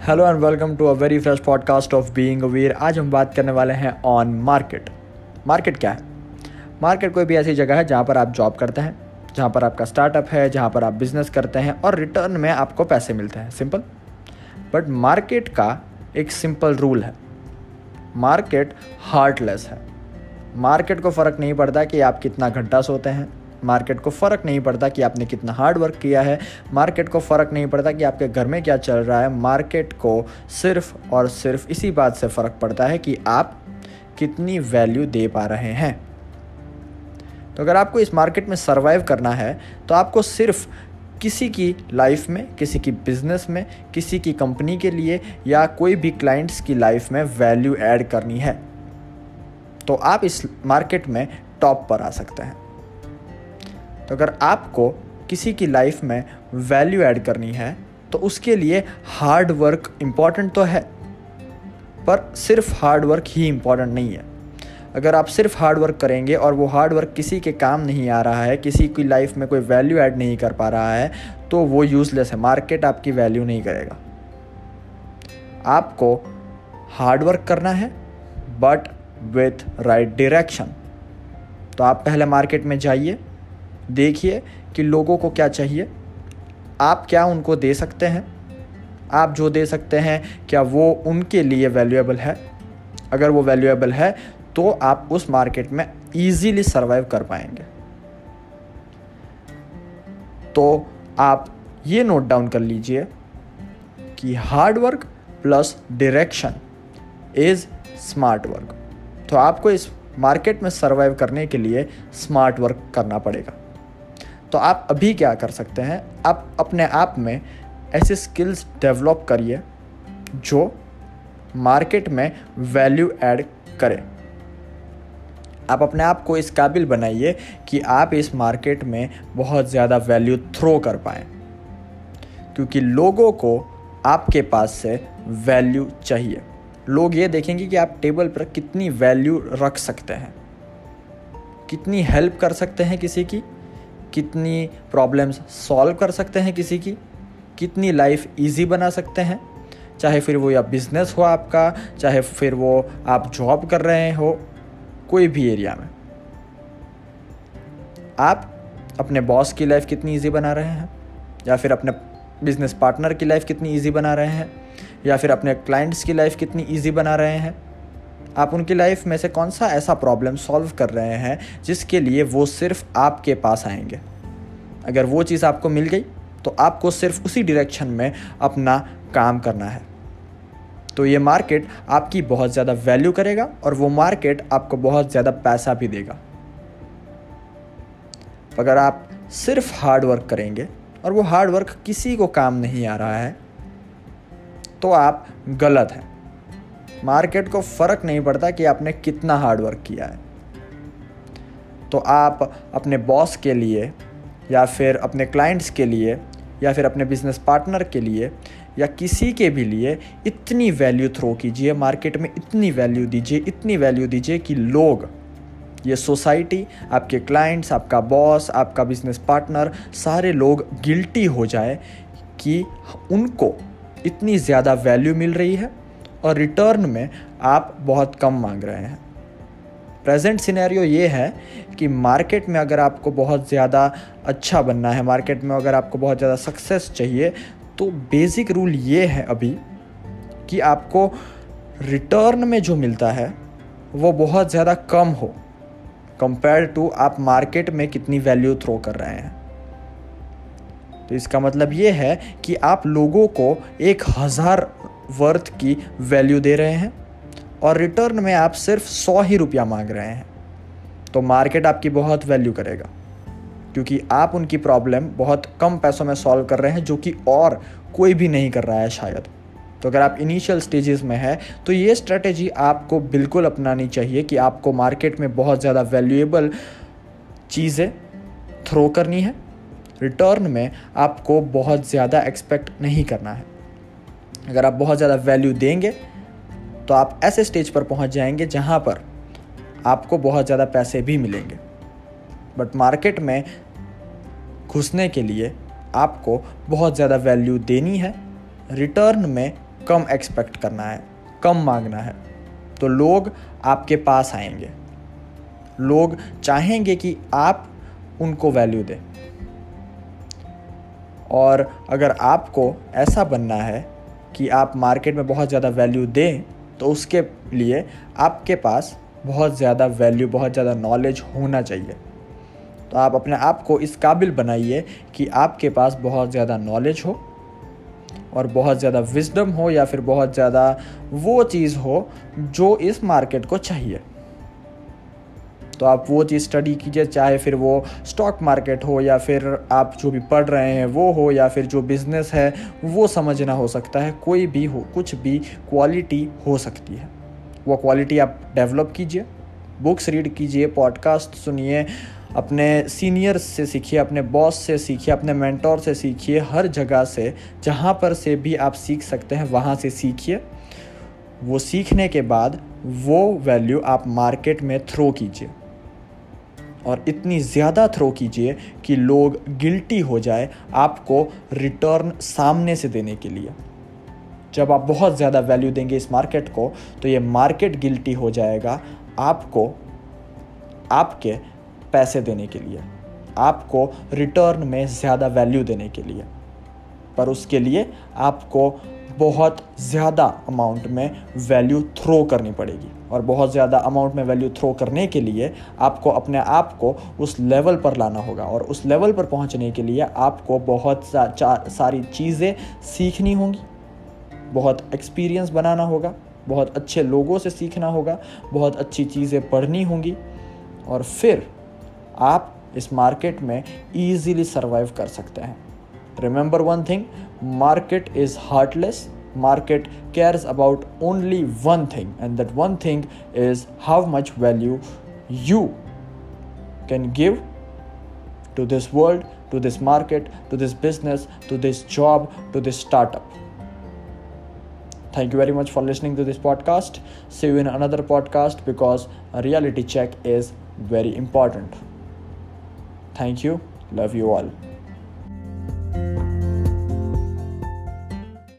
Hello and welcome to a very fresh podcast of being aware आज हम बात करने वाले हैं ऑन मार्केट मार्केट क्या है? मार्केट कोई भी ऐसी जगह है जहाँ पर आप जॉब करते हैं, जहाँ पर आपका स्टार्टअप है, जहाँ पर आप बिज़नेस करते हैं और रिटर्न में आपको पैसे मिलते हैं. सिंपल बट मार्केट का एक सिंपल रूल है. मार्केट हार्टलेस है. मार्केट को फ़र्क नहीं पड़ता कि आप कितना घंटा सोते हैं मार्केट को फ़र्क नहीं पड़ता कि आपने कितना हार्ड वर्क किया है। मार्केट को फ़र्क नहीं पड़ता कि आपके घर में क्या चल रहा है। मार्केट को सिर्फ़ और सिर्फ़ इसी बात से फ़र्क पड़ता है कि आप कितनी वैल्यू दे पा रहे हैं। तो अगर आपको इस मार्केट में सर्वाइव करना है तो आपको सिर्फ़ किसी की लाइफ में, किसी की बिज़नेस में, किसी की कंपनी के लिए या कोई भी क्लाइंट्स की लाइफ में वैल्यू ऐड करनी है। तो आप इस मार्केट में टॉप पर आ सकते हैं। तो अगर आपको किसी की लाइफ में वैल्यू ऐड करनी है तो उसके लिए हार्ड वर्क इंपॉर्टेंट तो है, पर सिर्फ़ हार्ड वर्क ही इंपॉर्टेंट नहीं है। अगर आप सिर्फ़ हार्ड वर्क करेंगे और वो हार्ड वर्क किसी के काम नहीं आ रहा है, किसी की लाइफ में कोई वैल्यू ऐड नहीं कर पा रहा है तो वो यूज़लेस है मार्केट आपकी वैल्यू नहीं करेगा। आपको हार्ड वर्क करना है बट विथ राइट डायरेक्शन तो आप पहले मार्केट में जाइए देखिए कि लोगों को क्या चाहिए। आप क्या उनको दे सकते हैं? आप जो दे सकते हैं, क्या वो उनके लिए वैल्यूएबल है? अगर वो वैल्यूएबल है तो आप उस मार्केट में ईजीली सर्वाइव कर पाएँगे। तो आप ये नोट डाउन कर लीजिए कि hard work plus direction is smart work तो आपको इस मार्केट में सर्वाइव करने के लिए स्मार्ट वर्क करना पड़ेगा। तो आप अभी क्या कर सकते हैं, आप अपने आप में ऐसे स्किल्स डेवलप करिए जो मार्केट में वैल्यू ऐड करें। आप अपने आप को इस काबिल बनाइए कि आप इस मार्केट में बहुत ज़्यादा वैल्यू थ्रो कर पाएँ, क्योंकि लोगों को आपके पास से वैल्यू चाहिए। लोग ये देखेंगे कि आप टेबल पर कितनी वैल्यू रख सकते हैं, कितनी हेल्प कर सकते हैं किसी की। कितनी प्रॉब्लम्स सॉल्व कर सकते हैं किसी की? कितनी लाइफ इजी बना सकते हैं? चाहे फिर वो या बिज़नेस हो आपका, चाहे फिर वो आप जॉब कर रहे हो, कोई भी एरिया में। आप अपने बॉस की लाइफ कितनी इजी बना रहे हैं? या फिर अपने बिज़नेस पार्टनर की लाइफ कितनी इजी बना रहे हैं? या फिर अपने क्लाइंट्स की लाइफ कितनी इजी बना रहे हैं? आप उनकी लाइफ में से कौन सा ऐसा प्रॉब्लम सॉल्व कर रहे हैं जिसके लिए वो सिर्फ़ आपके पास आएँगे? अगर वो चीज़ आपको मिल गई तो आपको सिर्फ़ उसी डायरेक्शन में अपना काम करना है। तो ये मार्केट आपकी बहुत ज़्यादा वैल्यू करेगा और वो मार्केट आपको बहुत ज़्यादा पैसा भी देगा। अगर आप सिर्फ़ हार्ड वर्क करेंगे और वो हार्ड वर्क किसी को काम नहीं आ रहा है तो आप गलत हैं। मार्केट को फ़र्क नहीं पड़ता कि आपने कितना हार्ड वर्क किया है। तो आप अपने बॉस के लिए, या फिर अपने क्लाइंट्स के लिए, या फिर अपने बिज़नेस पार्टनर के लिए, या किसी के भी लिए इतनी वैल्यू थ्रो कीजिए मार्केट में इतनी वैल्यू दीजिए, इतनी वैल्यू दीजिए कि लोग, ये सोसाइटी आपके क्लाइंट्स आपका बॉस आपका बिज़नेस पार्टनर सारे लोग गिल्टी हो जाए कि उनको इतनी ज़्यादा वैल्यू मिल रही है। और रिटर्न में आप बहुत कम मांग रहे हैं। प्रेजेंट सिनेरियो ये है कि मार्केट में अगर आपको बहुत ज़्यादा अच्छा बनना है मार्केट में अगर आपको बहुत ज़्यादा सक्सेस चाहिए तो बेसिक रूल ये है अभी कि आपको रिटर्न में जो मिलता है, वो बहुत ज़्यादा कम हो कंपेयर टू आप मार्केट में कितनी वैल्यू थ्रो कर रहे हैं। तो इसका मतलब ये है कि आप लोगों को एक हज़ार वर्थ की वैल्यू दे रहे हैं और रिटर्न में आप सिर्फ़ सौ ही रुपया मांग रहे हैं। तो मार्केट आपकी बहुत वैल्यू करेगा, क्योंकि आप उनकी प्रॉब्लम बहुत कम पैसों में सॉल्व कर रहे हैं, जो कि और कोई भी नहीं कर रहा है शायद। तो अगर आप इनिशियल स्टेजेस में है तो ये स्ट्रेटेजी आपको बिल्कुल अपनानी चाहिए कि आपको मार्केट में बहुत ज़्यादा वैल्यूएबल चीज़ें थ्रो करनी है। रिटर्न में आपको बहुत ज़्यादा एक्सपेक्ट नहीं करना है। अगर आप बहुत ज़्यादा वैल्यू देंगे तो आप ऐसे स्टेज पर पहुँच जाएँगे जहाँ पर आपको बहुत ज़्यादा पैसे भी मिलेंगे। बट मार्केट में घुसने के लिए आपको बहुत ज़्यादा वैल्यू देनी है। रिटर्न में कम एक्सपेक्ट करना है, कम मांगना है। तो लोग आपके पास आएँगे। लोग चाहेंगे कि आप उनको वैल्यू दें। और अगर आपको ऐसा बनना है कि आप मार्केट में बहुत ज़्यादा वैल्यू दें तो उसके लिए आपके पास बहुत ज़्यादा वैल्यू बहुत ज़्यादा नॉलेज होना चाहिए। तो आप अपने आप को इस काबिल बनाइए कि आपके पास बहुत ज़्यादा नॉलेज हो और बहुत ज़्यादा विजडम हो या फिर बहुत ज़्यादा वो चीज़ हो जो इस मार्केट को चाहिए। तो आप वो चीज़ स्टडी कीजिए, चाहे फिर वो स्टॉक मार्केट हो या फिर आप जो भी पढ़ रहे हैं वो हो या फिर जो बिज़नेस है, वो समझना हो सकता है। कोई भी हो, कुछ भी क्वालिटी हो सकती है। वो क्वालिटी आप डेवलप कीजिए बुक्स रीड कीजिए पॉडकास्ट सुनिए, अपने सीनियर्स से सीखिए, अपने बॉस से सीखिए, अपने मेंटोर से सीखिए, हर जगह से, जहाँ पर से भी आप सीख सकते हैं, वहाँ से सीखिए। वो सीखने के बाद वो वैल्यू आप मार्केट में थ्रो कीजिए। और इतनी ज़्यादा थ्रो कीजिए कि लोग गिल्टी हो जाए आपको रिटर्न सामने से देने के लिए। जब आप बहुत ज़्यादा वैल्यू देंगे इस मार्केट को तो ये मार्केट गिल्टी हो जाएगा आपको, आपके पैसे देने के लिए, आपको रिटर्न में ज़्यादा वैल्यू देने के लिए। पर उसके लिए आपको बहुत ज़्यादा अमाउंट में वैल्यू थ्रो करनी पड़ेगी। और बहुत ज़्यादा अमाउंट में वैल्यू थ्रो करने के लिए आपको अपने आप को उस लेवल पर लाना होगा। और उस लेवल पर पहुँचने के लिए आपको बहुत सा, सारी चीज़ें सीखनी होंगी। बहुत एक्सपीरियंस बनाना होगा बहुत अच्छे लोगों से सीखना होगा बहुत अच्छी चीज़ें पढ़नी होंगी। और फिर आप इस मार्केट में ईजीली सर्वाइव कर सकते हैं। Remember one thing market is heartless. Market cares about only one thing and that one thing is how much value you can give to this world to this market to this business to this job to this startup. Thank you very much for listening to this podcast. See you in another podcast because a reality check is very important. Thank you. Love you all